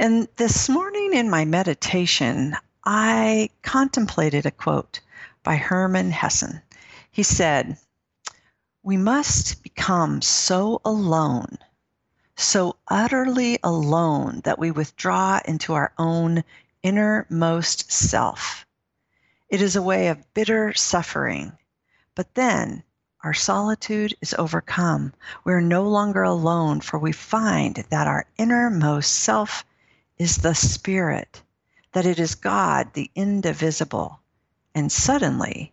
And this morning in my meditation, I contemplated a quote by Hermann Hesse. He said, We must become so alone, so utterly alone that we withdraw into our own innermost self. It is a way of bitter suffering, but then our solitude is overcome. We are no longer alone, for we find that our innermost self is the Spirit, that it is God, the indivisible. And suddenly,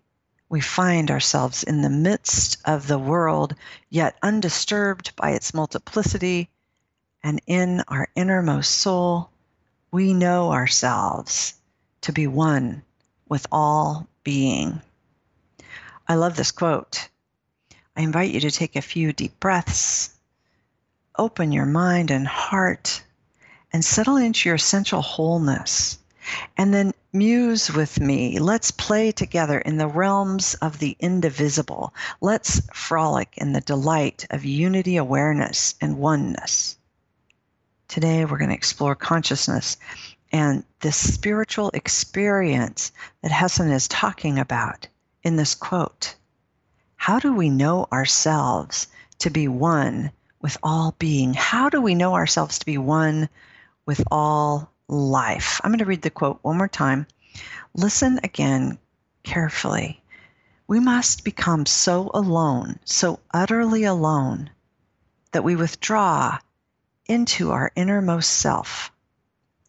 we find ourselves in the midst of the world, yet undisturbed by its multiplicity. And in our innermost soul, we know ourselves to be one with all being. I love this quote. I invite you to take a few deep breaths, open your mind and heart and settle into your essential wholeness. And then muse with me. Let's play together in the realms of the indivisible. Let's frolic in the delight of unity awareness and oneness. Today, we're going to explore consciousness and this spiritual experience that Hesse is talking about in this quote. How do we know ourselves to be one with all being? How do we know ourselves to be one with all life. I'm going to read the quote one more time. Listen again carefully. We must become so alone, so utterly alone, that we withdraw into our innermost self.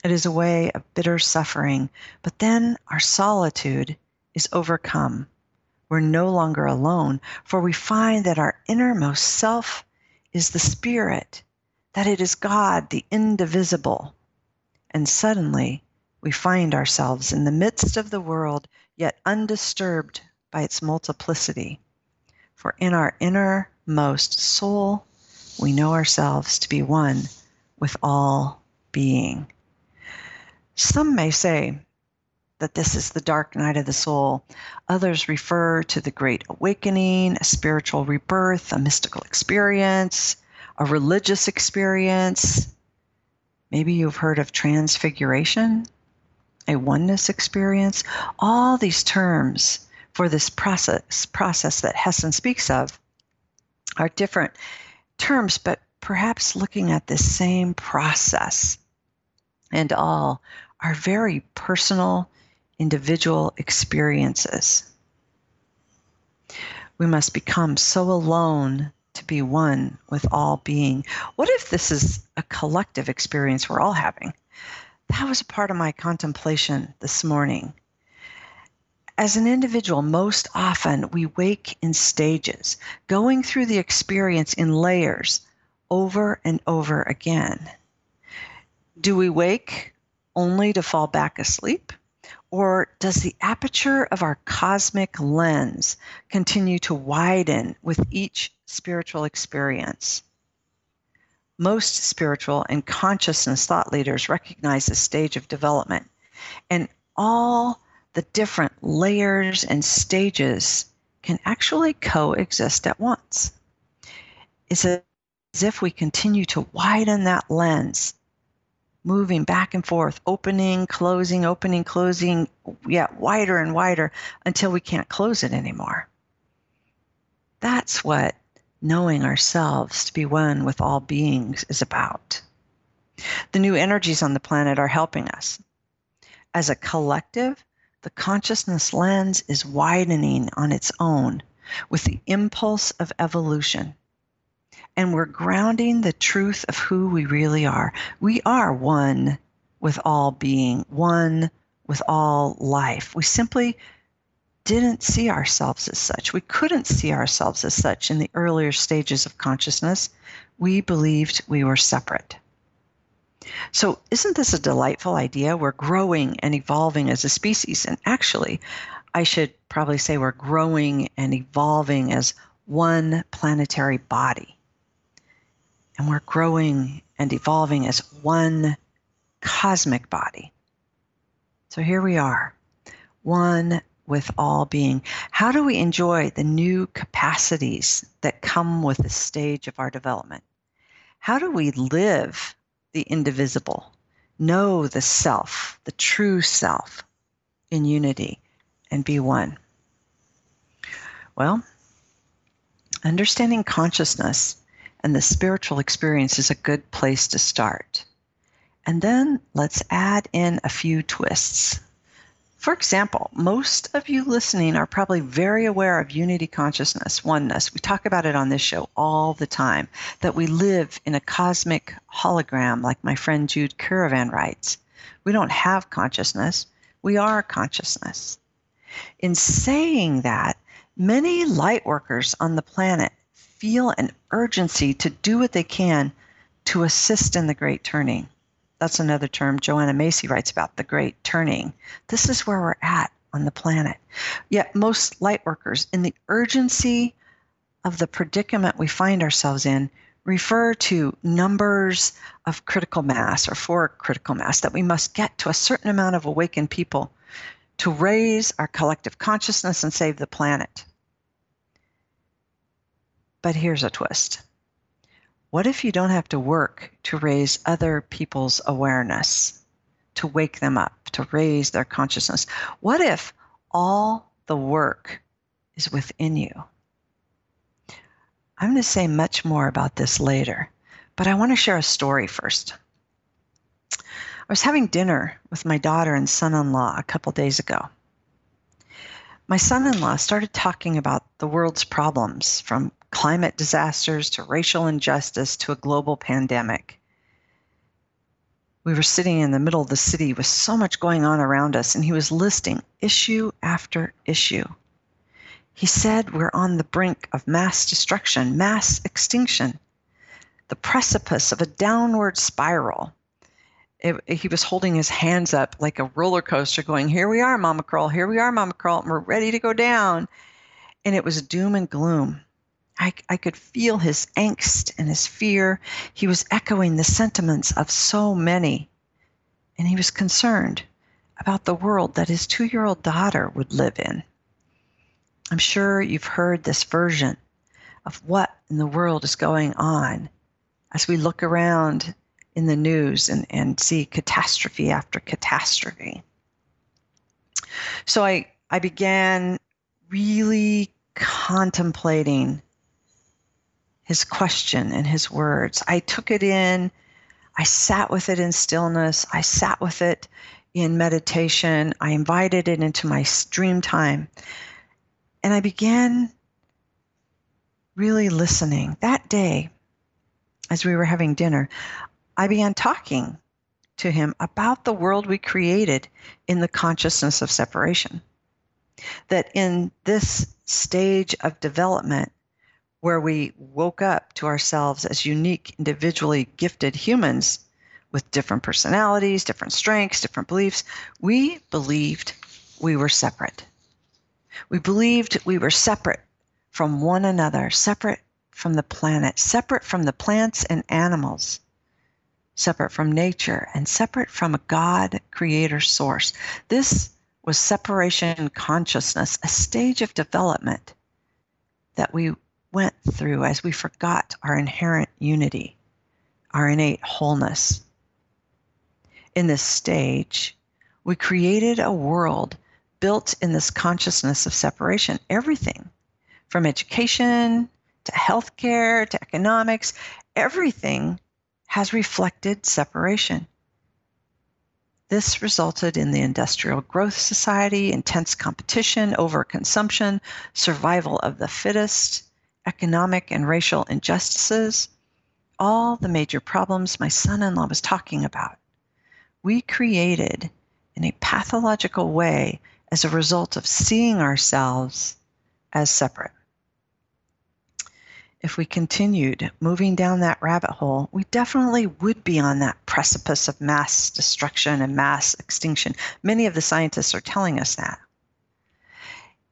It is a way of bitter suffering, but then our solitude is overcome. We're no longer alone, for we find that our innermost self is the Spirit that it is God, the indivisible. And suddenly we find ourselves in the midst of the world, yet undisturbed by its multiplicity. For in our innermost soul, we know ourselves to be one with all being. Some may say that this is the dark night of the soul. Others refer to the great awakening, a spiritual rebirth, a mystical experience, a religious experience. Maybe you've heard of transfiguration, a oneness experience. All these terms for this process process that Hesse speaks of are different terms, but perhaps looking at the same process. And all are very personal, individual experiences. We must become so alone to be one with all being. What if this is a collective experience we're all having? That was a part of my contemplation this morning. As an individual, most often we wake in stages, going through the experience in layers over and over again. Do we wake only to fall back asleep? Or does the aperture of our cosmic lens continue to widen with each spiritual experience? Most spiritual and consciousness thought leaders recognize this stage of development and all the different layers and stages can actually coexist at once. It's as if we continue to widen that lens moving back and forth, opening, closing, opening, closing, yeah, wider and wider until we can't close it anymore. That's what knowing ourselves to be one with all beings is about. The new energies on the planet are helping us. As a collective, the consciousness lens is widening on its own with the impulse of evolution and we're grounding the truth of who we really are. We are one with all being, one with all life. We simply didn't see ourselves as such. We couldn't see ourselves as such in the earlier stages of consciousness. We believed we were separate. So, isn't this a delightful idea? We're growing and evolving as a species. And actually, I should probably say we're growing and evolving as one planetary body. And we're growing and evolving as one cosmic body. So here we are, one with all being. How do we enjoy the new capacities that come with the stage of our development? How do we live the indivisible, know the self, the true self in unity, and be one? Well, understanding consciousness and the spiritual experience is a good place to start. And then let's add in a few twists. For example, most of you listening are probably very aware of unity consciousness, oneness. We talk about it on this show all the time, that we live in a cosmic hologram, like my friend Jude Currivan writes. We don't have consciousness, we are consciousness. In saying that, many light workers on the planet feel an urgency to do what they can to assist in the great turning. That's another term Joanna Macy writes about the great turning. This is where we're at on the planet. Yet, most light workers, in the urgency of the predicament we find ourselves in, refer to numbers of critical mass or for critical mass that we must get to a certain amount of awakened people to raise our collective consciousness and save the planet. But here's a twist what if you don't have to work to raise other people's awareness, to wake them up, to raise their consciousness? What if all the work is within you? I'm going to say much more about this later, but I want to share a story first. I was having dinner with my daughter and son in law a couple days ago. My son in law started talking about the world's problems from climate disasters to racial injustice to a global pandemic. We were sitting in the middle of the city with so much going on around us, and he was listing issue after issue. He said we're on the brink of mass destruction, mass extinction, the precipice of a downward spiral. It, he was holding his hands up like a roller coaster, going, Here we are, Mama Krull, here we are, Mama Krull, and we're ready to go down. And it was doom and gloom. I, I could feel his angst and his fear. He was echoing the sentiments of so many. And he was concerned about the world that his two year old daughter would live in. I'm sure you've heard this version of what in the world is going on as we look around in the news and, and see catastrophe after catastrophe. So I, I began really contemplating his question and his words. I took it in. I sat with it in stillness. I sat with it in meditation. I invited it into my stream time. And I began really listening. That day, as we were having dinner, I began talking to him about the world we created in the consciousness of separation. That in this stage of development, where we woke up to ourselves as unique, individually gifted humans with different personalities, different strengths, different beliefs, we believed we were separate. We believed we were separate from one another, separate from the planet, separate from the plants and animals, separate from nature, and separate from a God creator source. This was separation consciousness, a stage of development that we went through as we forgot our inherent unity, our innate wholeness. In this stage, we created a world built in this consciousness of separation. Everything from education to healthcare to economics, everything has reflected separation. This resulted in the industrial growth society, intense competition, overconsumption, survival of the fittest, economic and racial injustices, all the major problems my son in law was talking about, we created in a pathological way as a result of seeing ourselves as separate. if we continued moving down that rabbit hole, we definitely would be on that precipice of mass destruction and mass extinction. Many of the scientists are telling us that.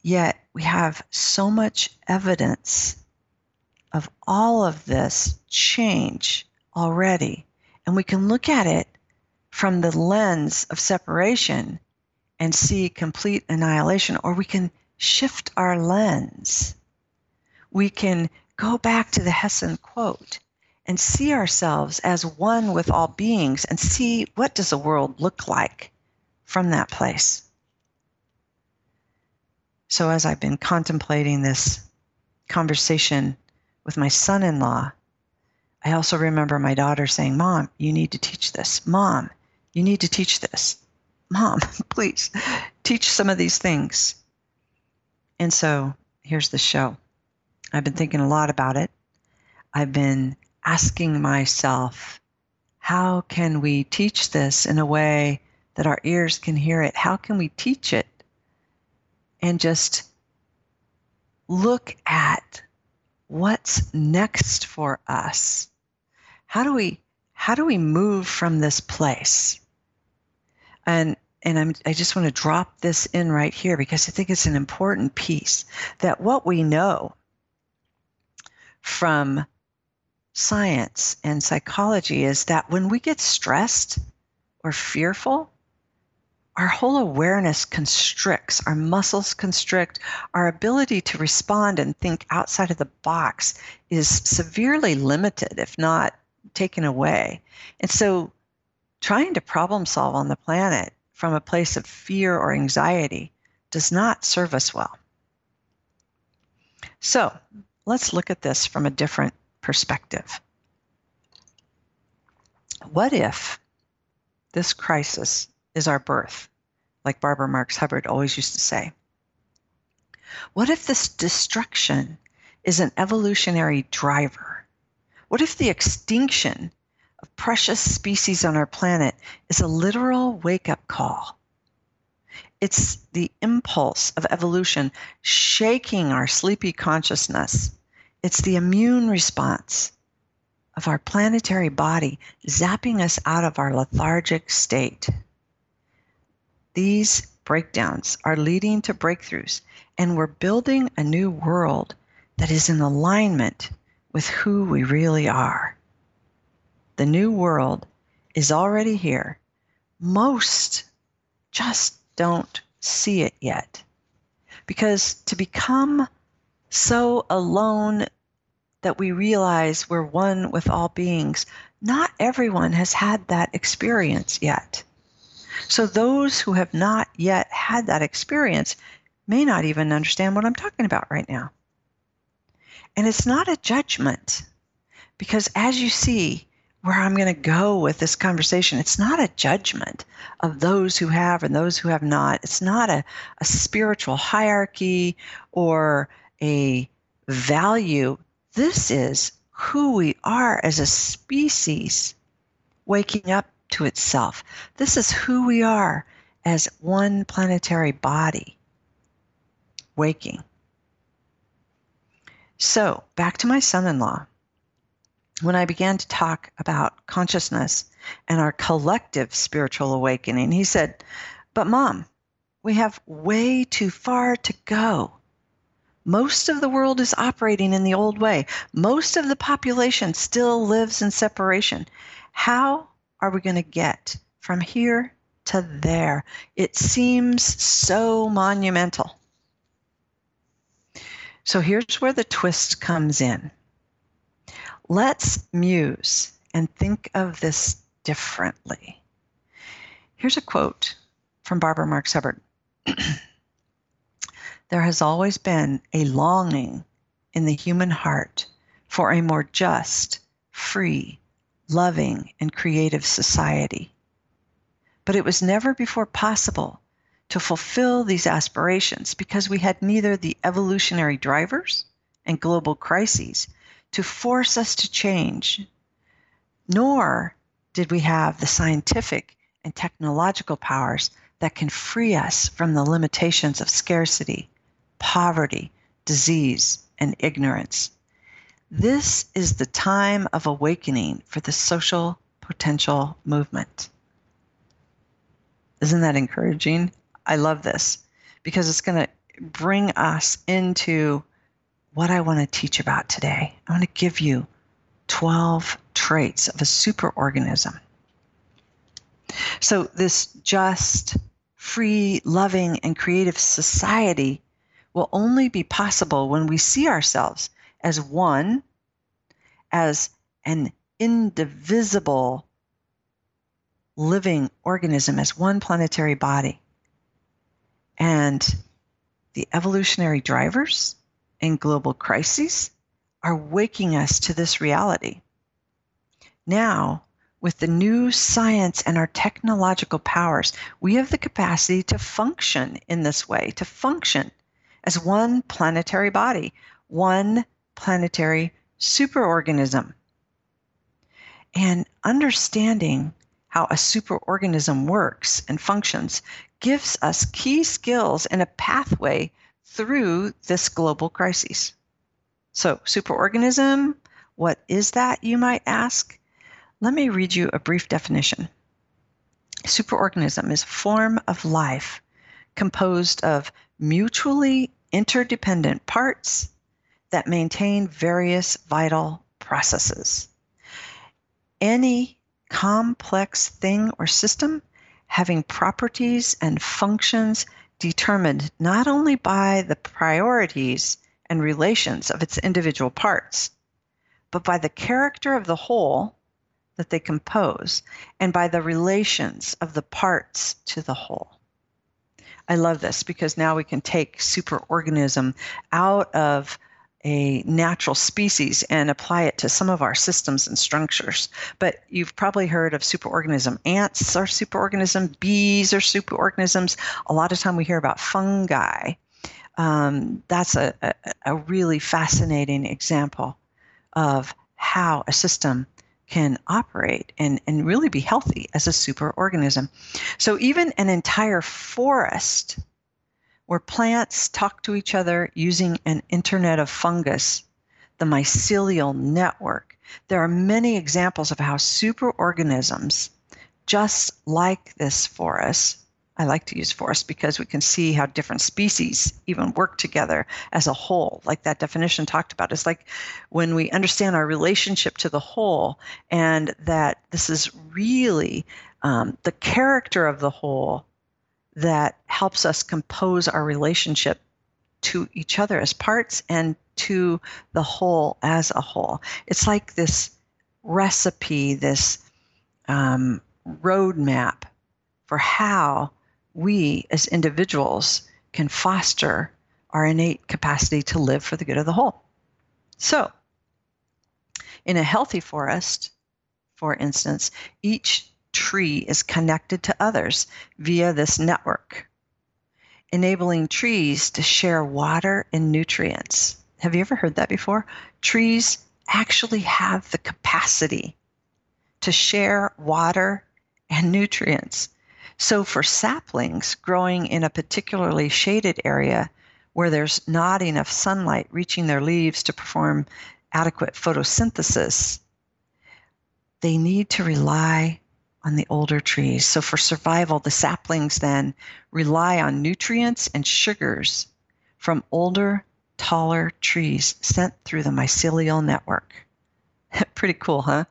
Yet we have so much evidence of all of this change already. And we can look at it from the lens of separation and see complete annihilation, or we can shift our lens. We can go back to the Hessian quote and see ourselves as one with all beings and see what does the world look like from that place. So as I've been contemplating this conversation with my son-in-law, I also remember my daughter saying, "Mom, you need to teach this. Mom, you need to teach this. Mom, please teach some of these things." And so, here's the show. I've been thinking a lot about it. I've been asking myself, how can we teach this in a way that our ears can hear it? How can we teach it and just look at what's next for us? How do we how do we move from this place? And and I'm, I just want to drop this in right here because I think it's an important piece that what we know from science and psychology is that when we get stressed or fearful, our whole awareness constricts, our muscles constrict, our ability to respond and think outside of the box is severely limited, if not taken away. And so, trying to problem solve on the planet from a place of fear or anxiety does not serve us well. So, let's look at this from a different perspective. What if this crisis is our birth, like Barbara Marx Hubbard always used to say? What if this destruction is an evolutionary driver? What if the extinction of precious species on our planet is a literal wake up call? It's the impulse of evolution shaking our sleepy consciousness. It's the immune response of our planetary body zapping us out of our lethargic state. These breakdowns are leading to breakthroughs, and we're building a new world that is in alignment with who we really are. The new world is already here. Most just don't see it yet. Because to become so alone that we realize we're one with all beings, not everyone has had that experience yet. So, those who have not yet had that experience may not even understand what I'm talking about right now. And it's not a judgment, because as you see, where I'm going to go with this conversation. It's not a judgment of those who have and those who have not. It's not a, a spiritual hierarchy or a value. This is who we are as a species waking up to itself. This is who we are as one planetary body waking. So, back to my son in law when I began to talk about consciousness and our collective spiritual awakening, he said, But mom, we have way too far to go. Most of the world is operating in the old way. Most of the population still lives in separation. How are we going to get from here to there? It seems so monumental. So here's where the twist comes in. Let's muse and think of this differently. Here's a quote from Barbara Marx Hubbard There has always been a longing in the human heart for a more just, free, loving, and creative society. But it was never before possible to fulfill these aspirations because we had neither the evolutionary drivers and global crises to force us to change, nor did we have the scientific and technological powers that can free us from the limitations of scarcity, poverty, disease, and ignorance. This is the time of awakening for the social potential movement. Isn't that encouraging? I love this because it's going to bring us into what I want to teach about today. I want to give you 12 traits of a superorganism. So, this just, free, loving, and creative society will only be possible when we see ourselves as one, as an indivisible living organism, as one planetary body. And the evolutionary drivers in global crises are waking us to this reality. Now, with the new science and our technological powers, we have the capacity to function in this way, to function as one planetary body, one planetary superorganism. And understanding how a superorganism works and functions gives us key skills and a pathway through this global crisis. So, superorganism, what is that, you might ask? Let me read you a brief definition. Superorganism is a form of life composed of mutually interdependent parts that maintain various vital processes. Any complex thing or system having properties and functions determined not only by the priorities and relations of its individual parts, but by the character of the whole that they compose and by the relations of the parts to the whole. I love this because now we can take superorganism out of a natural species and apply it to some of our systems and structures. But you've probably heard of superorganism. Ants are superorganism, bees are superorganisms. A lot of time we hear about fungi. Um, that's a, a, a really fascinating example of how a system can operate and, and really be healthy as a superorganism. So even an entire forest where plants talk to each other using an internet of fungus, the mycelial network. There are many examples of how superorganisms, just like this forest, I like to use forest because we can see how different species even work together as a whole. Like that definition talked about, it's like when we understand our relationship to the whole, and that this is really um, the character of the whole that helps us compose our relationship to each other as parts and to the whole as a whole. It's like this recipe, this um, roadmap for how we as individuals can foster our innate capacity to live for the good of the whole. So, in a healthy forest, for instance, each tree is connected to others via this network, enabling trees to share water and nutrients. Have you ever heard that before? Trees actually have the capacity to share water and nutrients. So, for saplings growing in a particularly shaded area where there's not enough sunlight reaching their leaves to perform adequate photosynthesis, they need to rely on the older trees. So, for survival, the saplings then rely on nutrients and sugars from older, taller trees sent through the mycelial network. Pretty cool, huh?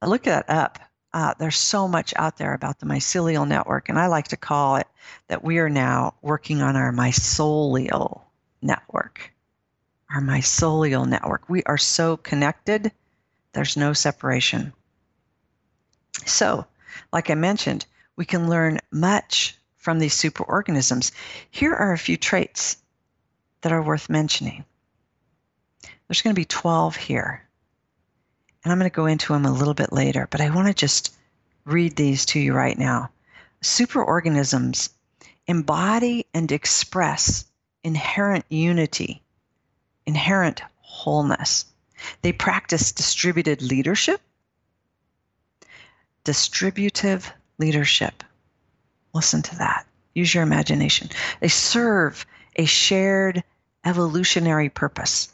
Look that up. Uh, there's so much out there about the mycelial network, and I like to call it that we are now working on our mycelial network. Our mycelial network. We are so connected, there's no separation. So, like I mentioned, we can learn much from these superorganisms. Here are a few traits that are worth mentioning. There's going to be 12 here. And I'm going to go into them a little bit later, but I want to just read these to you right now. Superorganisms embody and express inherent unity, inherent wholeness. They practice distributed leadership distributive leadership. Listen to that. Use your imagination. They serve a shared evolutionary purpose.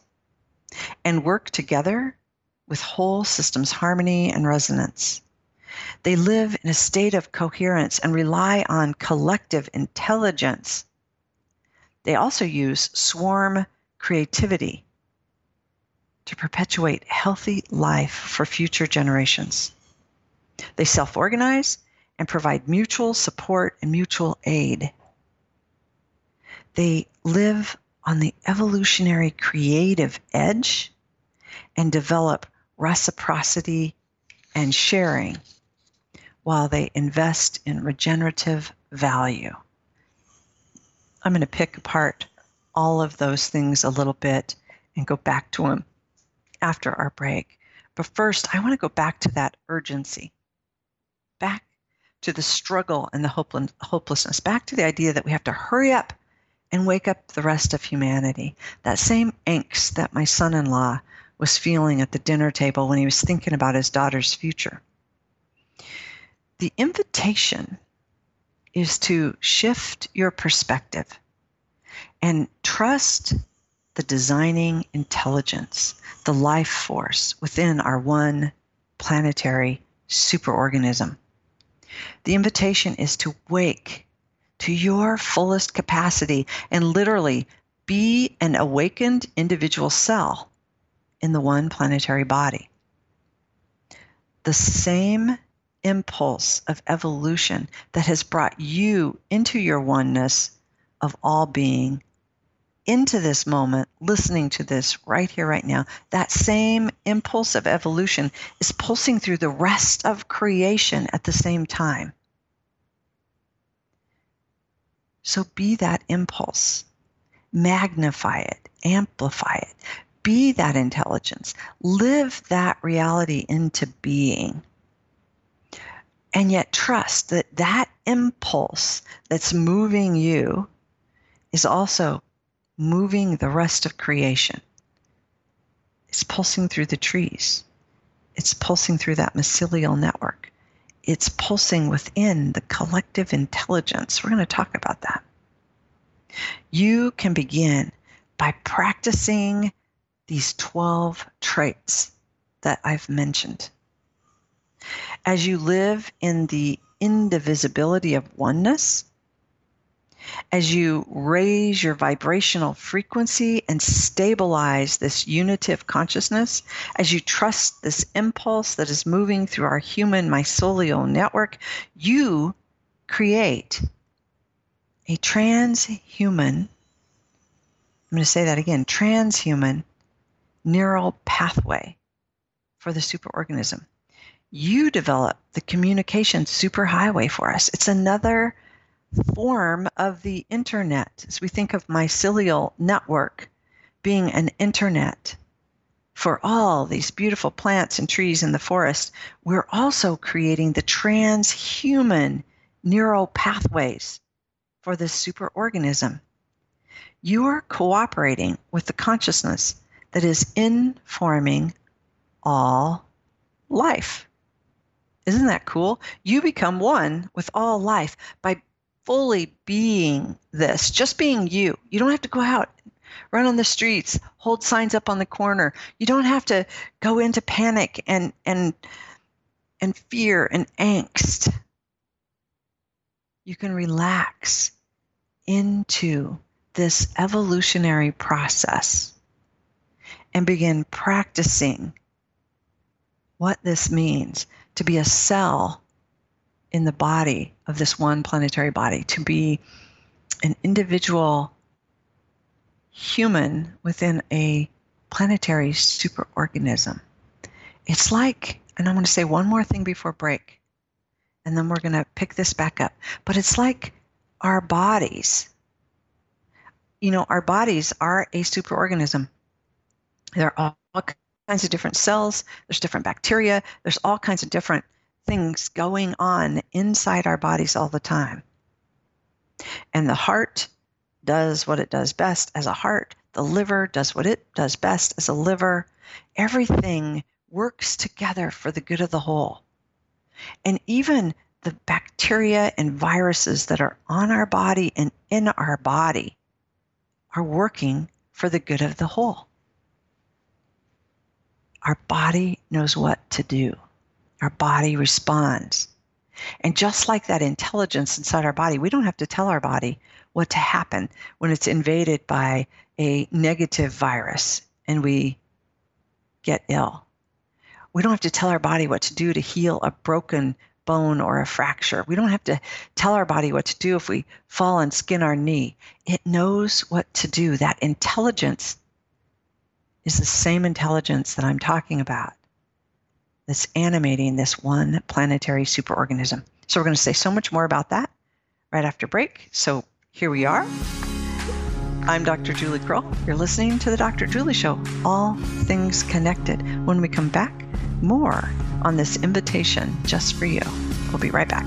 and work together with whole systems harmony and resonance. They live in a state of coherence and rely on collective intelligence. They also use swarm creativity to perpetuate healthy life for future generations. They self organize and provide mutual support and mutual aid. They live on the evolutionary creative edge and develop reciprocity and sharing while they invest in regenerative value. I'm going to pick apart all of those things a little bit and go back to them after our break. But first, I want to go back to that urgency, back to the struggle and the hopelessness, back to the idea that we have to hurry up and wake up the rest of humanity. That same angst that my son in law was feeling at the dinner table when he was thinking about his daughter's future. The invitation is to shift your perspective and trust the designing intelligence, the life force within our one planetary superorganism. The invitation is to wake to your fullest capacity and literally be an awakened individual cell in the one planetary body. The same impulse of evolution that has brought you into your oneness of all being into this moment, listening to this right here, right now, that same impulse of evolution is pulsing through the rest of creation at the same time. So be that impulse, magnify it, amplify it, be that intelligence, live that reality into being. And yet trust that that impulse that's moving you is also moving the rest of creation. It's pulsing through the trees. It's pulsing through that mycelial network. It's pulsing within the collective intelligence. We're going to talk about that. You can begin by practicing these 12 traits that I've mentioned. As you live in the indivisibility of oneness, as you raise your vibrational frequency and stabilize this unitive consciousness, as you trust this impulse that is moving through our human mycelial network, you create a transhuman, I'm going to say that again transhuman neural pathway for the superorganism you develop the communication superhighway for us. It's another form of the internet. As we think of mycelial network being an internet for all these beautiful plants and trees in the forest, we're also creating the transhuman neural pathways for this superorganism. You are cooperating with the consciousness that is informing all life. Isn't that cool? You become one with all life by fully being this, just being you. You don't have to go out, run on the streets, hold signs up on the corner. You don't have to go into panic and and and fear and angst. You can relax into this evolutionary process and begin practicing what this means to be a cell in the body of this one planetary body, to be an individual human within a planetary superorganism. It's like, and I'm going to say one more thing before break, and then we're going to pick this back up. But it's like our bodies. You know, our bodies are a superorganism. They're all kinds of different cells, there's different bacteria, there's all kinds of different things going on inside our bodies all the time. And the heart does what it does best as a heart, the liver does what it does best as a liver. Everything works together for the good of the whole. And even the bacteria and viruses that are on our body and in our body are working for the good of the whole. our body knows what to do. Our body responds. And just like that intelligence inside our body, we don't have to tell our body what to happen when it's invaded by a negative virus and we get ill. We don't have to tell our body what to do to heal a broken bone or a fracture. We don't have to tell our body what to do if we fall and skin our knee. It knows what to do. That intelligence is the same intelligence that I'm talking about that's animating this one planetary superorganism. So we're going to say so much more about that right after break. So here we are. I'm Dr. Julie Krull. You're listening to the Dr. Julie Show, all things connected. When we come back, more on this invitation just for you. We'll be right back.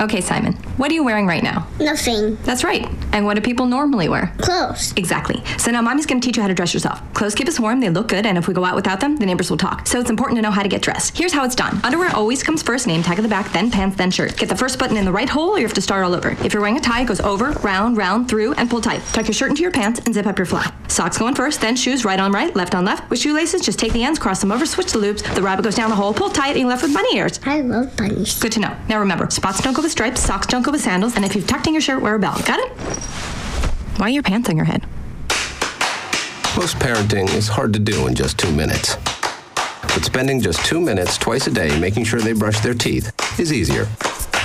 Okay, Simon, what are you wearing right now? Nothing. That's right. And what do people normally wear? Clothes. Exactly. So now mommy's going to teach you how to dress yourself. Clothes keep us warm, they look good, and if we go out without them, the neighbors will talk. So it's important to know how to get dressed. Here's how it's done. Underwear always comes first, name tag at the back, then pants, then shirt. Get the first button in the right hole or you have to start all over. If you're wearing a tie, it goes over, round, round, through, and pull tight. Tuck your shirt into your pants and zip up your fly. Socks going first, then shoes right on right, left on left. With shoelaces, just take the ends, cross them over, switch the loops. The rabbit goes down the hole, pull tight, and you're left with bunny ears. I love bunnies. Good to know. Now remember, spots don't go with stripes, socks go with sandals, and if you've tucked in your shirt, wear a belt. Got it? Why are your pants on your head? Most parenting is hard to do in just two minutes. But spending just two minutes twice a day making sure they brush their teeth is easier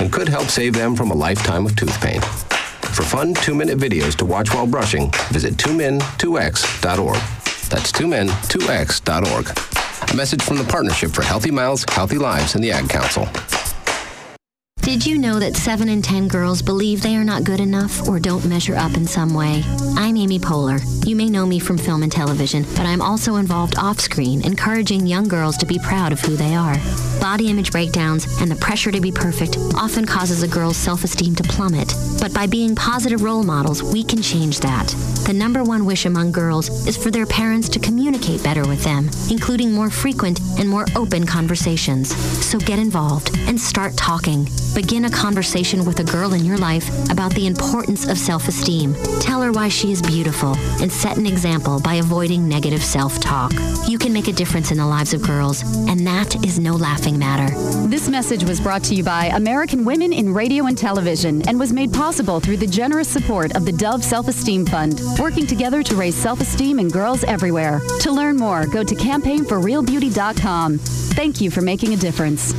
and could help save them from a lifetime of tooth pain. For fun two minute videos to watch while brushing, visit 2min2x.org. That's 2min2x.org. A message from the Partnership for Healthy Mouths, Healthy Lives, and the Ad Council. Did you know that 7 in 10 girls believe they are not good enough or don't measure up in some way? I'm Amy Poehler. You may know me from film and television, but I'm also involved off screen, encouraging young girls to be proud of who they are. Body image breakdowns and the pressure to be perfect often causes a girl's self esteem to plummet. But by being positive role models, we can change that. The number one wish among girls is for their parents to communicate better with them, including more frequent and more open conversations. So get involved and start talking. Begin a conversation with a girl in your life about the importance of self esteem. Tell her why she is beautiful and set an example by avoiding negative self talk. You can make a difference in the lives of girls, and that is no laughing matter. This message was brought to you by American Women in Radio and Television and was made possible through the generous support of the Dove Self Esteem Fund, working together to raise self esteem in girls everywhere. To learn more, go to campaignforrealbeauty.com. Thank you for making a difference.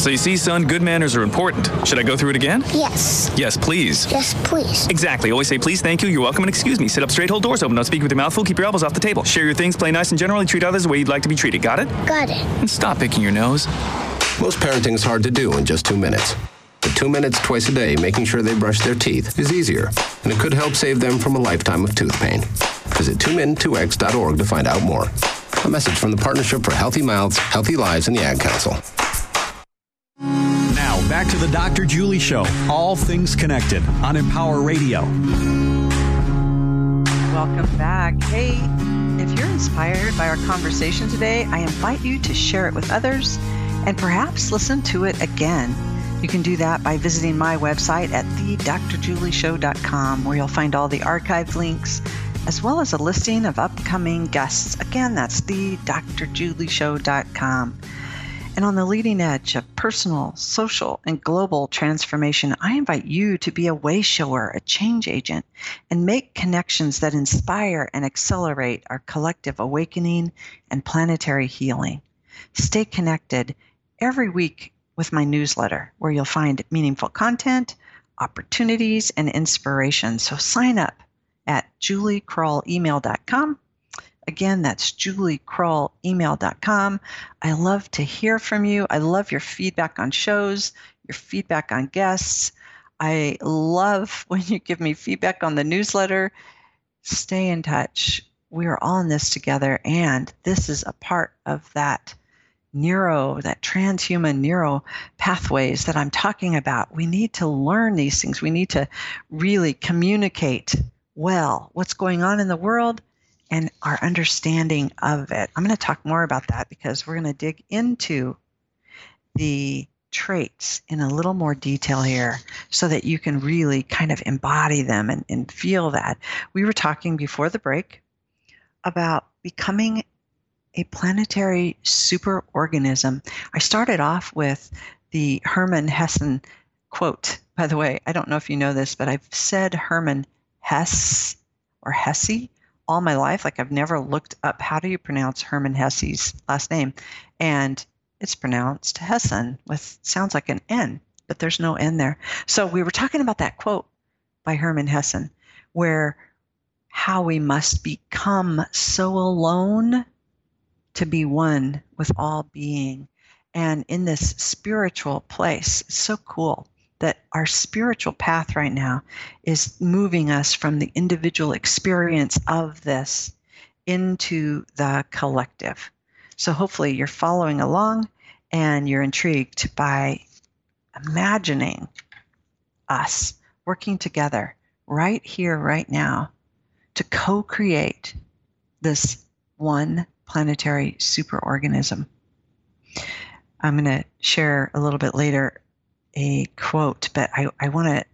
So you see, son, good manners are important. Should I go through it again? Yes. Yes, please. Yes, please. Exactly. Always say please, thank you, you're welcome, and excuse me. Sit up straight, hold doors open. Don't speak with your mouth full. Keep your elbows off the table. Share your things, play nice, and generally treat others the way you'd like to be treated. Got it? Got it. And stop picking your nose. Most parenting is hard to do in just two minutes. But two minutes twice a day making sure they brush their teeth is easier, and it could help save them from a lifetime of tooth pain. Visit 2min2x.org to find out more. A message from the Partnership for Healthy Mouths, Healthy Lives, and the Ad Council. Now, back to the Dr. Julie Show. All things connected on Empower Radio. Welcome back. Hey, if you're inspired by our conversation today, I invite you to share it with others and perhaps listen to it again. You can do that by visiting my website at thedrjulieshow.com, where you'll find all the archive links as well as a listing of upcoming guests. Again, that's thedrjulieshow.com. And on the leading edge of personal, social, and global transformation, I invite you to be a way shower, a change agent, and make connections that inspire and accelerate our collective awakening and planetary healing. Stay connected every week with my newsletter, where you'll find meaningful content, opportunities, and inspiration. So sign up at juliekrullemail.com Again, that's juliekrullemail.com. I love to hear from you. I love your feedback on shows, your feedback on guests. I love when you give me feedback on the newsletter. Stay in touch. We are all in this together, and this is a part of that neuro, that transhuman neuro pathways that I'm talking about. We need to learn these things. We need to really communicate well what's going on in the world and our understanding of it. I'm going to talk more about that because we're going to dig into the traits in a little more detail here so that you can really kind of embody them and, and feel that. We were talking before the break about becoming a planetary superorganism. I started off with the Hermann Hessen quote. By the way, I don't know if you know this, but I've said Hermann Hesse or Hesse all my life. Like I've never looked up how do you pronounce Hermann Hesse's last name, and it's pronounced Hessen with sounds like an N, but there's no N there. So we were talking about that quote by Hermann Hessen, where how we must become so alone to be one with all being. And in this spiritual place, it's so cool that our spiritual path right now is moving us from the individual experience of this into the collective. So hopefully you're following along and you're intrigued by imagining us working together right here, right now, to co create this one planetary superorganism. I'm going to share a little bit later a quote, but I, I want to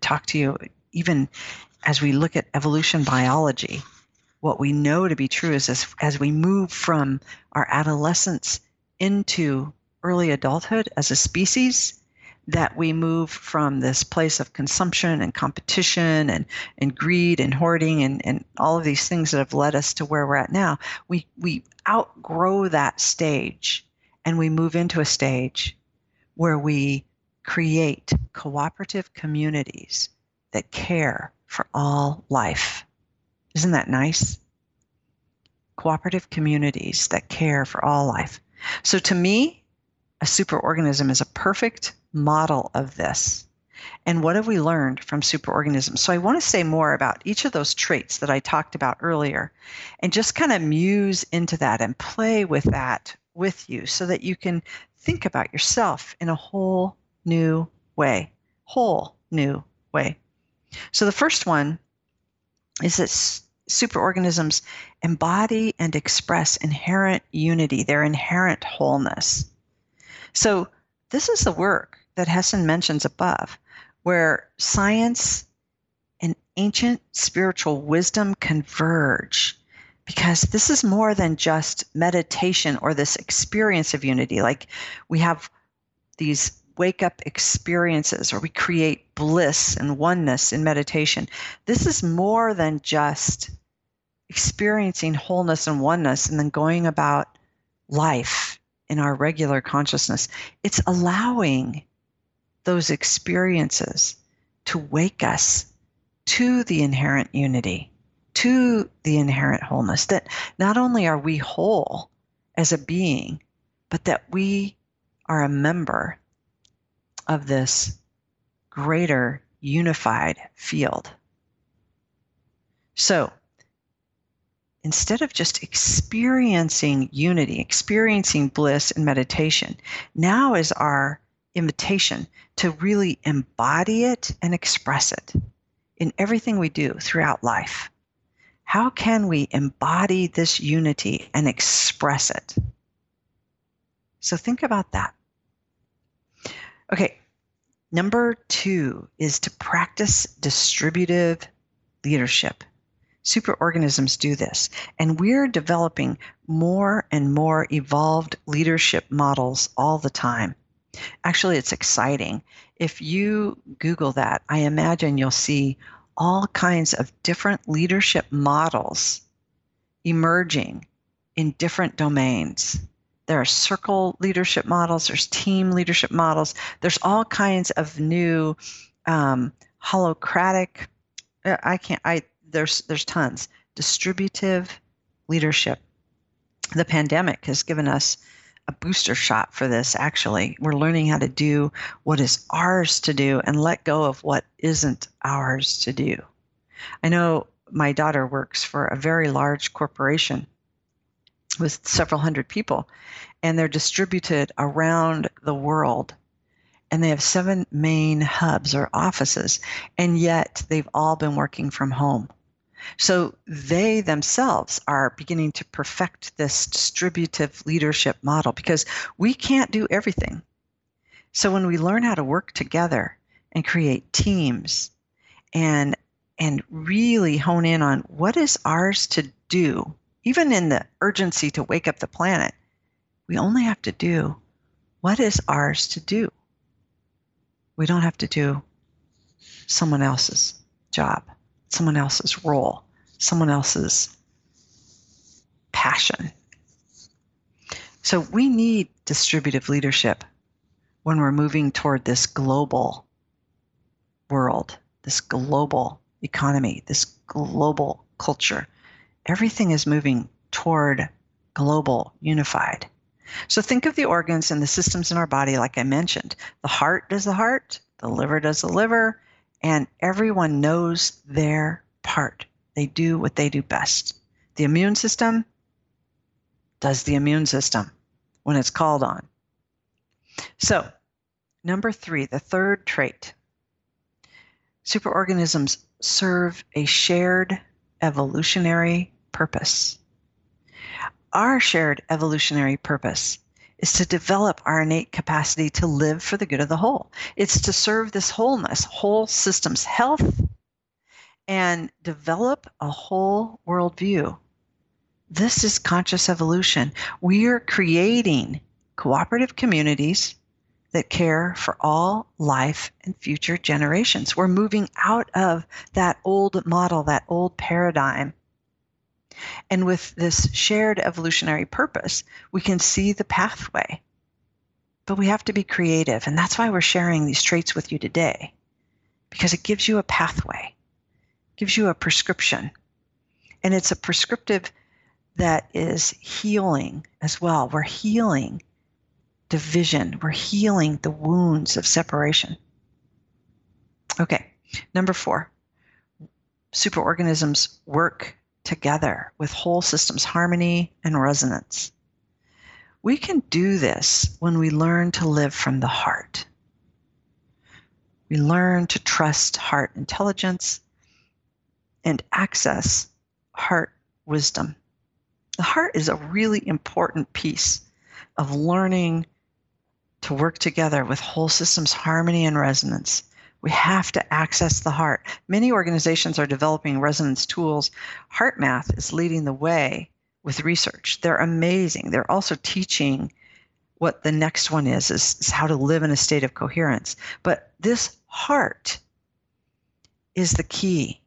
talk to you even as we look at evolution biology. What we know to be true is as, as we move from our adolescence into early adulthood as a species, that we move from this place of consumption and competition and, and greed and hoarding and, and all of these things that have led us to where we're at now. We, we outgrow that stage and we move into a stage where we create cooperative communities that care for all life. Isn't that nice? Cooperative communities that care for all life. So to me, a superorganism is a perfect model of this. And what have we learned from superorganisms? So I want to say more about each of those traits that I talked about earlier and just kind of muse into that and play with that with you so that you can think about yourself in a whole new way. Whole new way. So the first one is that superorganisms embody and express inherent unity, their inherent wholeness. So this is the work that Hessen mentions above, where science and ancient spiritual wisdom converge. Because this is more than just meditation or this experience of unity. Like we have these wake up experiences or we create bliss and oneness in meditation. This is more than just experiencing wholeness and oneness and then going about life in our regular consciousness. It's allowing those experiences to wake us to the inherent unity, to the inherent wholeness, that not only are we whole as a being, but that we are a member of this greater unified field. So, instead of just experiencing unity, experiencing bliss in meditation, now is our invitation to really embody it and express it in everything we do throughout life. How can we embody this unity and express it? So think about that. Okay, number two is to practice distributive leadership. Superorganisms do this, and we're developing more and more evolved leadership models all the time. Actually, it's exciting. If you Google that, I imagine you'll see all kinds of different leadership models emerging in different domains. There are circle leadership models, there's team leadership models, there's all kinds of new um, holocratic. Uh, I can't. I there's there's tons distributive leadership. The pandemic has given us a booster shot for this, actually. We're learning how to do what is ours to do and let go of what isn't ours to do. I know my daughter works for a very large corporation with several hundred people, and they're distributed around the world. And they have seven main hubs or offices, and yet they've all been working from home. So they themselves are beginning to perfect this distributive leadership model because we can't do everything. So when we learn how to work together and create teams and and really hone in on what is ours to do, even in the urgency to wake up the planet, we only have to do what is ours to do. We don't have to do someone else's job someone else's role, someone else's passion. So we need distributive leadership when we're moving toward this global world, this global economy, this global culture. Everything is moving toward global, unified. So think of the organs and the systems in our body, like I mentioned. The heart does the heart, the liver does the liver, and everyone knows their part. They do what they do best. The immune system does the immune system when it's called on. So, number three, the third trait superorganisms serve a shared evolutionary purpose. Our shared evolutionary purpose is to develop our innate capacity to live for the good of the whole. It's to serve this wholeness, whole systems health, and develop a whole worldview. This is conscious evolution. We are creating cooperative communities that care for all life and future generations. We're moving out of that old model, that old paradigm and with this shared evolutionary purpose, we can see the pathway. But we have to be creative. And that's why we're sharing these traits with you today, because it gives you a pathway, gives you a prescription. And it's a prescriptive that is healing as well. We're healing division, we're healing the wounds of separation. Okay, number four superorganisms work together with whole systems harmony and resonance. We can do this when we learn to live from the heart. We learn to trust heart intelligence and access heart wisdom. The heart is a really important piece of learning to work together with whole systems harmony and resonance we have to access the heart. Many organizations are developing resonance tools. HeartMath is leading the way with research. They're amazing. They're also teaching what the next one is, is, is how to live in a state of coherence. But this heart is the key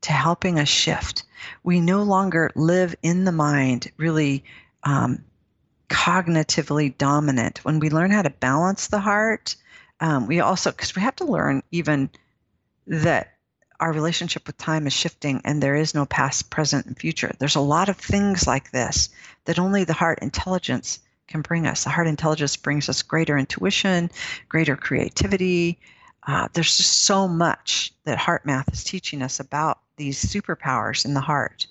to helping us shift. We no longer live in the mind, really um, cognitively dominant. When we learn how to balance the heart, um, we also because we have to learn even that our relationship with time is shifting and there is no past present and future. There's a lot of things like this that only the heart intelligence can bring us. The heart intelligence brings us greater intuition greater creativity. Uh, there's just so much that HeartMath is teaching us about these superpowers in the heart.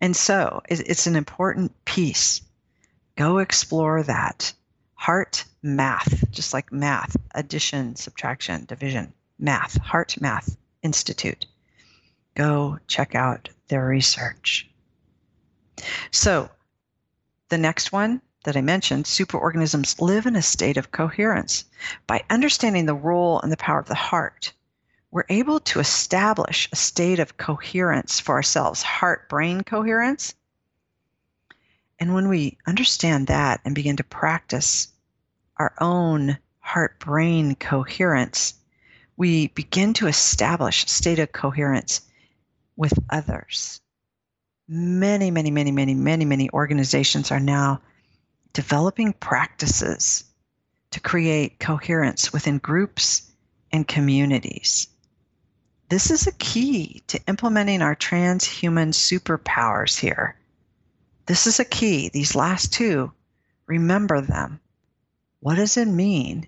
And so it's an important piece. Go explore that heart math, just like math, addition, subtraction, division, math, HeartMath Institute. Go check out their research. So, the next one that I mentioned, superorganisms live in a state of coherence. By understanding the role and the power of the heart, we're able to establish a state of coherence for ourselves, heart brain coherence. And when we understand that and begin to practice our own heart brain coherence, we begin to establish a state of coherence with others. Many, many, many, many, many, many organizations are now developing practices to create coherence within groups and communities. This is a key to implementing our transhuman superpowers here. This is a key. These last two, remember them. What does it mean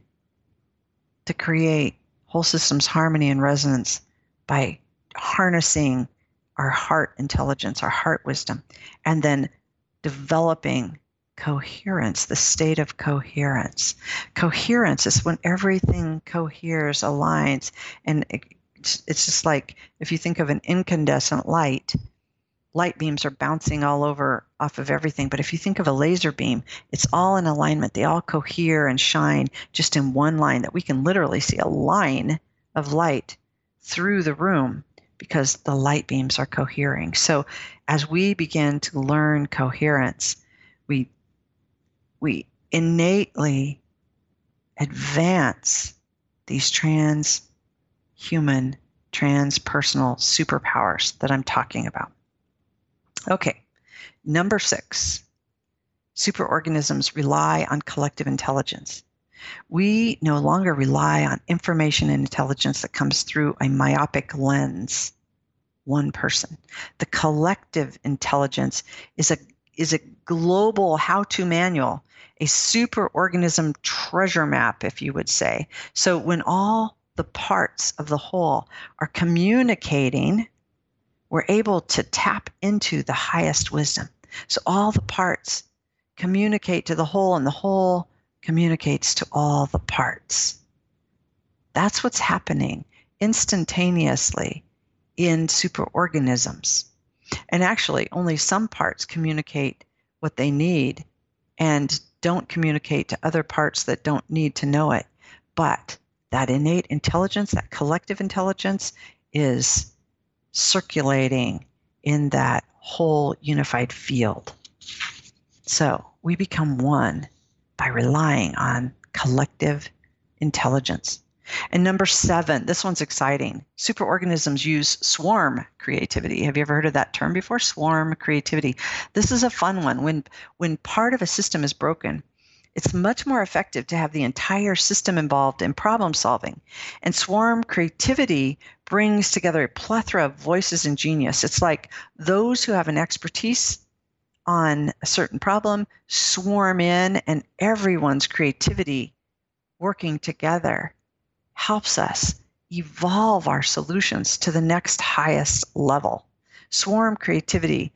to create whole systems harmony and resonance by harnessing our heart intelligence, our heart wisdom, and then developing coherence, the state of coherence. Coherence is when everything coheres, aligns, and it's, just like if you think of an incandescent light, light beams are bouncing all over off of everything. But if you think of a laser beam, it's all in alignment. They all cohere and shine just in one line that we can literally see a line of light through the room because the light beams are cohering. So as we begin to learn coherence, we we innately advance these trans transhuman, transpersonal superpowers that I'm talking about. Okay, number six superorganisms rely on collective intelligence. We no longer rely on information and intelligence that comes through a myopic lens, one person. The collective intelligence is a is a global how-to manual a superorganism treasure map, if you would say. So when all the parts of the whole are communicating, we're able to tap into the highest wisdom. So all the parts communicate to the whole, and the whole communicates to all the parts. That's what's happening instantaneously in superorganisms. And actually, only some parts communicate what they need and don't communicate to other parts that don't need to know it. But that innate intelligence, that collective intelligence, is circulating in that whole unified field. So we become one by relying on collective intelligence. And number seven, this one's exciting. Superorganisms use swarm creativity. Have you ever heard of that term before? Swarm creativity. This is a fun one. When when part of a system is broken, it's much more effective to have the entire system involved in problem solving. And swarm creativity brings together a plethora of voices and genius. It's like those who have an expertise on a certain problem swarm in, and everyone's creativity working together helps us evolve our solutions to the next highest level. Swarm creativity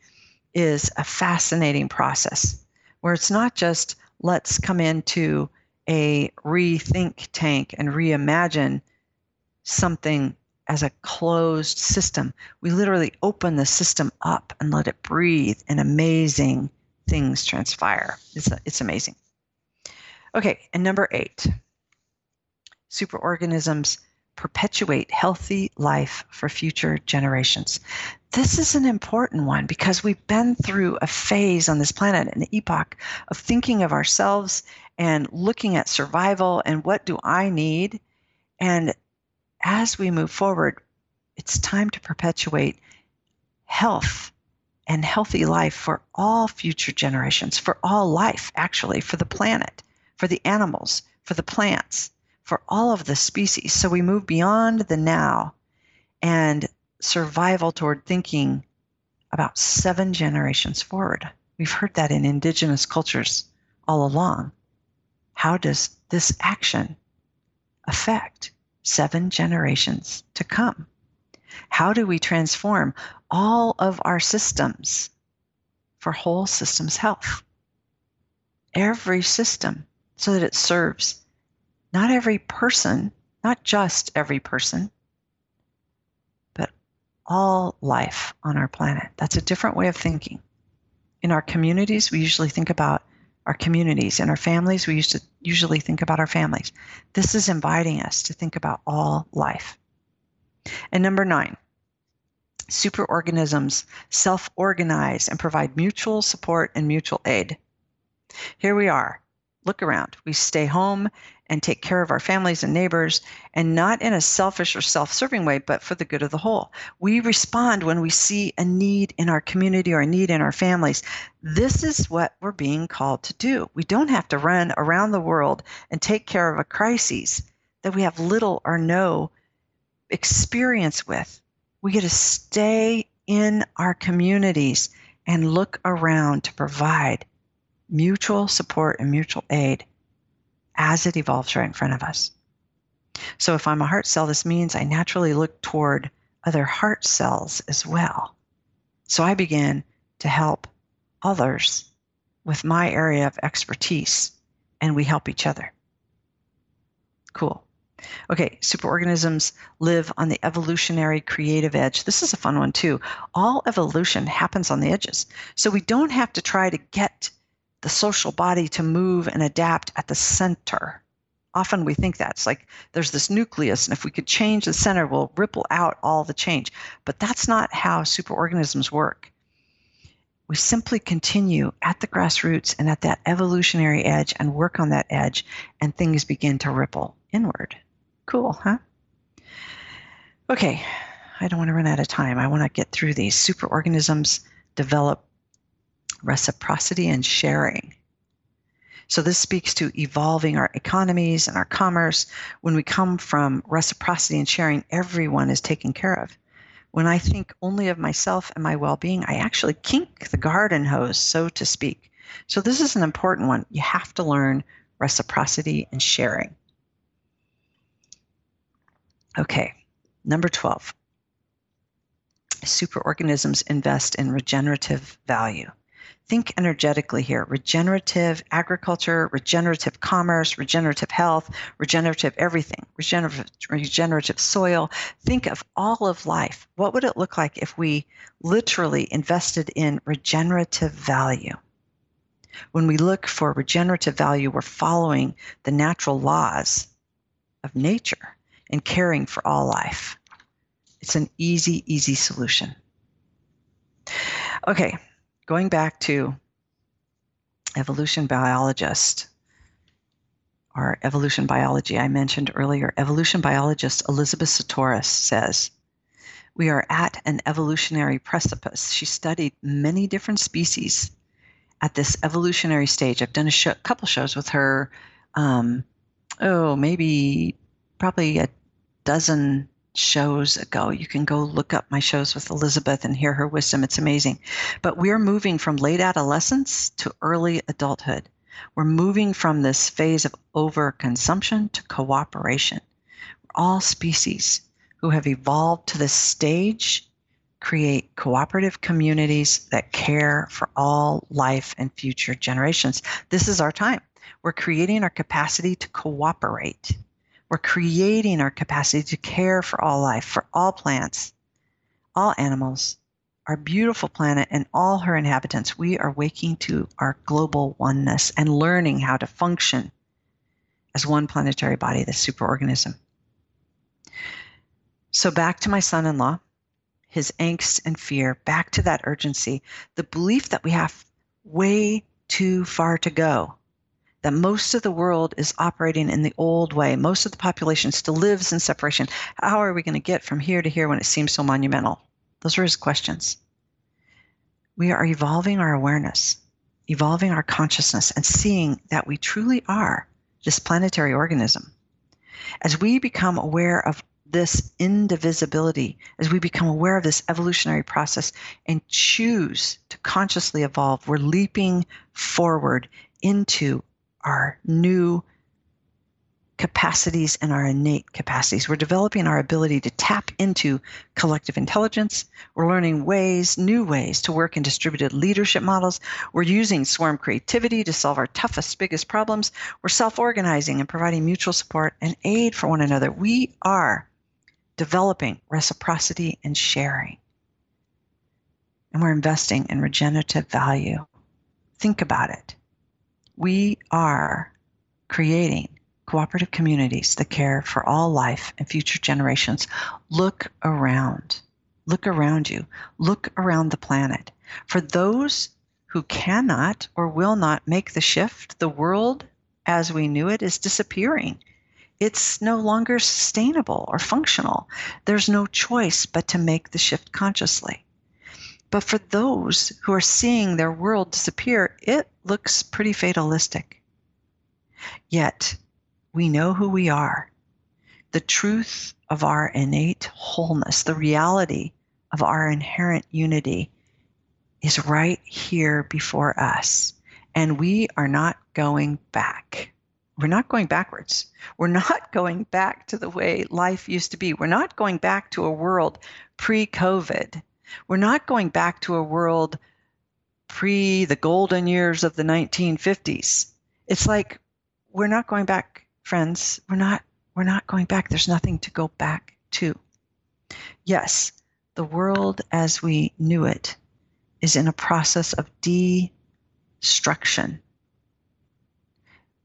is a fascinating process where it's not just let's come into a rethink tank and reimagine something as a closed system. We literally open the system up and let it breathe, and amazing things transpire. It's, it's amazing. Okay, and number eight superorganisms perpetuate healthy life for future generations. This is an important one because we've been through a phase on this planet, an epoch of thinking of ourselves and looking at survival and what do I need. And as we move forward, it's time to perpetuate health and healthy life for all future generations, for all life, actually, for the planet, for the animals, for the plants for all of the species. So we move beyond the now and survival toward thinking about seven generations forward. We've heard that in indigenous cultures all along. How does this action affect seven generations to come? How do we transform all of our systems for whole systems health? Every system so that it serves not every person, not just every person, but all life on our planet. That's a different way of thinking. In our communities, we usually think about our communities. In our families, we used to usually think about our families. This is inviting us to think about all life. And number nine, superorganisms self organize and provide mutual support and mutual aid. Here we are. Look around. We stay home and take care of our families and neighbors, and not in a selfish or self serving way, but for the good of the whole. We respond when we see a need in our community or a need in our families. This is what we're being called to do. We don't have to run around the world and take care of a crisis that we have little or no experience with. We get to stay in our communities and look around to provide mutual support and mutual aid as it evolves right in front of us. So if I'm a heart cell, this means I naturally look toward other heart cells as well. So I begin to help others with my area of expertise, and we help each other. Cool. Okay, superorganisms live on the evolutionary creative edge. This is a fun one too. All evolution happens on the edges. So we don't have to try to get the social body to move and adapt at the center. Often we think that's like there's this nucleus, and if we could change the center, we'll ripple out all the change. But that's not how superorganisms work. We simply continue at the grassroots and at that evolutionary edge and work on that edge, and things begin to ripple inward. Cool, huh? Okay, I don't want to run out of time. I want to get through these. Superorganisms develop reciprocity and sharing. So, this speaks to evolving our economies and our commerce. When we come from reciprocity and sharing, everyone is taken care of. When I think only of myself and my well being, I actually kink the garden hose, so to speak. So, this is an important one. You have to learn reciprocity and sharing. Okay, number 12. Superorganisms invest in regenerative value. Think energetically here regenerative agriculture, regenerative commerce, regenerative health, regenerative everything, regenerative, regenerative soil. Think of all of life. What would it look like if we literally invested in regenerative value? When we look for regenerative value, we're following the natural laws of nature and caring for all life. It's an easy, easy solution. Okay, going back to evolution biologist or evolution biology I mentioned earlier, evolution biologist Elizabeth Sahtouris says, we are at an evolutionary precipice. She studied many different species at this evolutionary stage. I've done a show, couple shows with her. Um, oh, maybe probably a dozen shows ago. You can go look up my shows with Elizabeth and hear her wisdom. It's amazing. But we're moving from late adolescence to early adulthood. We're moving from this phase of overconsumption to cooperation. All species who have evolved to this stage create cooperative communities that care for all life and future generations. This is our time. We're creating our capacity to cooperate we're creating our capacity to care for all life, for all plants, all animals, our beautiful planet, and all her inhabitants. We are waking to our global oneness and learning how to function as one planetary body, the superorganism. So, back to my son in law, his angst and fear, back to that urgency, the belief that we have way too far to go that most of the world is operating in the old way. Most of the population still lives in separation. How are we going to get from here to here when it seems so monumental? Those are his questions. We are evolving our awareness, evolving our consciousness, and seeing that we truly are this planetary organism. As we become aware of this indivisibility, as we become aware of this evolutionary process and choose to consciously evolve, we're leaping forward into our new capacities and our innate capacities. We're developing our ability to tap into collective intelligence. We're learning ways, new ways to work in distributed leadership models. We're using swarm creativity to solve our toughest, biggest problems. We're self organizing and providing mutual support and aid for one another. We are developing reciprocity and sharing. And we're investing in regenerative value. Think about it we are creating cooperative communities that care for all life and future generations. Look around. Look around you. Look around the planet. For those who cannot or will not make the shift, the world as we knew it is disappearing. It's no longer sustainable or functional. There's no choice but to make the shift consciously. But for those who are seeing their world disappear, it looks pretty fatalistic. Yet, we know who we are. The truth of our innate wholeness, the reality of our inherent unity is right here before us, and we are not going back. We're not going backwards. We're not going back to the way life used to be. We're not going back to a world pre COVID. We're not going back to a world pre the golden years of the 1950s. It's like we're not going back, friends. We're not we're not going back. There's nothing to go back to. Yes, the world as we knew it is in a process of destruction.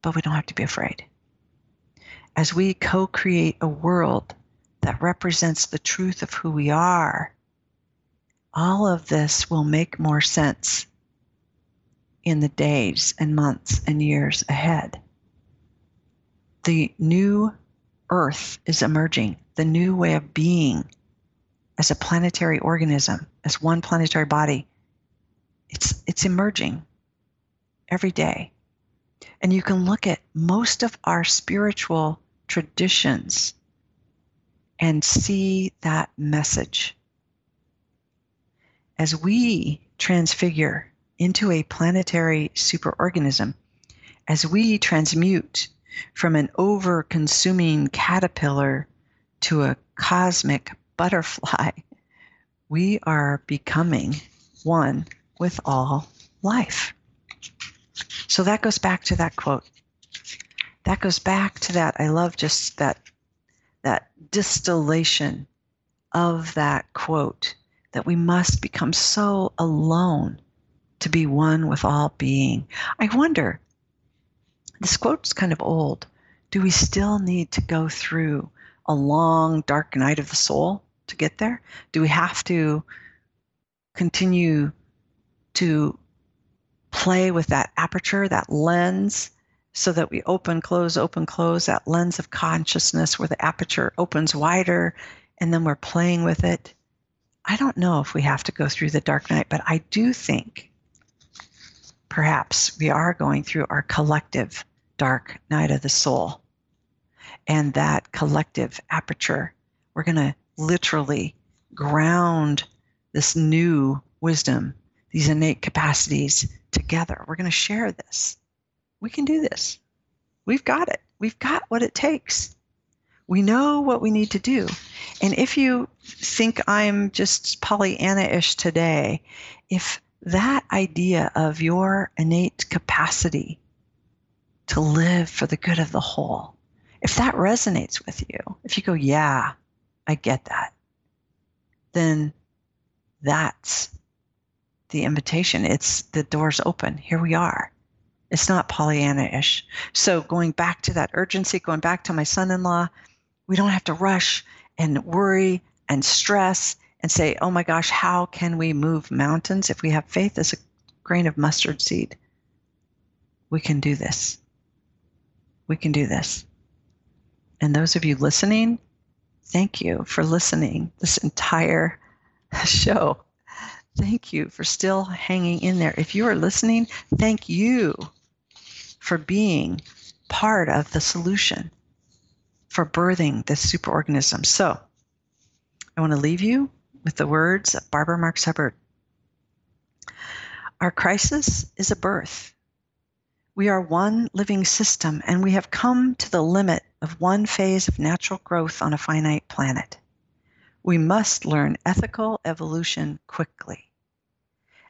But we don't have to be afraid. As we co create a world that represents the truth of who we are, all of this will make more sense in the days and months and years ahead. The new Earth is emerging, the new way of being as a planetary organism, as one planetary body. It's, it's emerging every day. And you can look at most of our spiritual traditions and see that message. As we transfigure into a planetary superorganism, as we transmute from an over consuming caterpillar to a cosmic butterfly, we are becoming one with all life. So that goes back to that quote. That goes back to that. I love just that that distillation of that quote that we must become so alone to be one with all being. I wonder, this quote's kind of old. Do we still need to go through a long, dark night of the soul to get there? Do we have to continue to play with that aperture, that lens, so that we open, close, open, close, that lens of consciousness where the aperture opens wider and then we're playing with it? I don't know if we have to go through the dark night, but I do think perhaps we are going through our collective dark night of the soul. And that collective aperture, we're going to literally ground this new wisdom, these innate capacities together. We're going to share this. We can do this. We've got it. We've got what it takes. We know what we need to do. And if you think I'm just Pollyanna ish today, if that idea of your innate capacity to live for the good of the whole, if that resonates with you, if you go, yeah, I get that, then that's the invitation. It's the doors open. Here we are. It's not Pollyanna ish. So, going back to that urgency, going back to my son in law, we don't have to rush and worry and stress and say, oh my gosh, how can we move mountains if we have faith as a grain of mustard seed? We can do this. We can do this. And those of you listening, thank you for listening this entire show. Thank you for still hanging in there. If you are listening, thank you for being part of the solution for birthing this superorganism. So I want to leave you with the words of Barbara Marx Hubbard. Our crisis is a birth. We are one living system, and we have come to the limit of one phase of natural growth on a finite planet. We must learn ethical evolution quickly.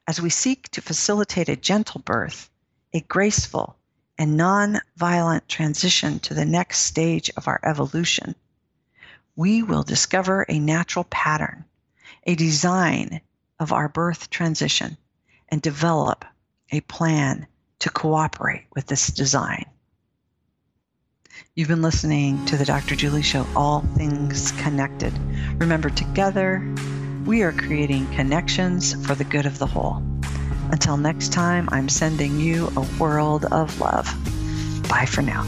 As we seek to facilitate a gentle birth, a graceful and non violent transition to the next stage of our evolution, we will discover a natural pattern a design of our birth transition and develop a plan to cooperate with this design. You've been listening to the Dr. Julie Show, All Things Connected. Remember, together, we are creating connections for the good of the whole. Until next time, I'm sending you a world of love. Bye for now.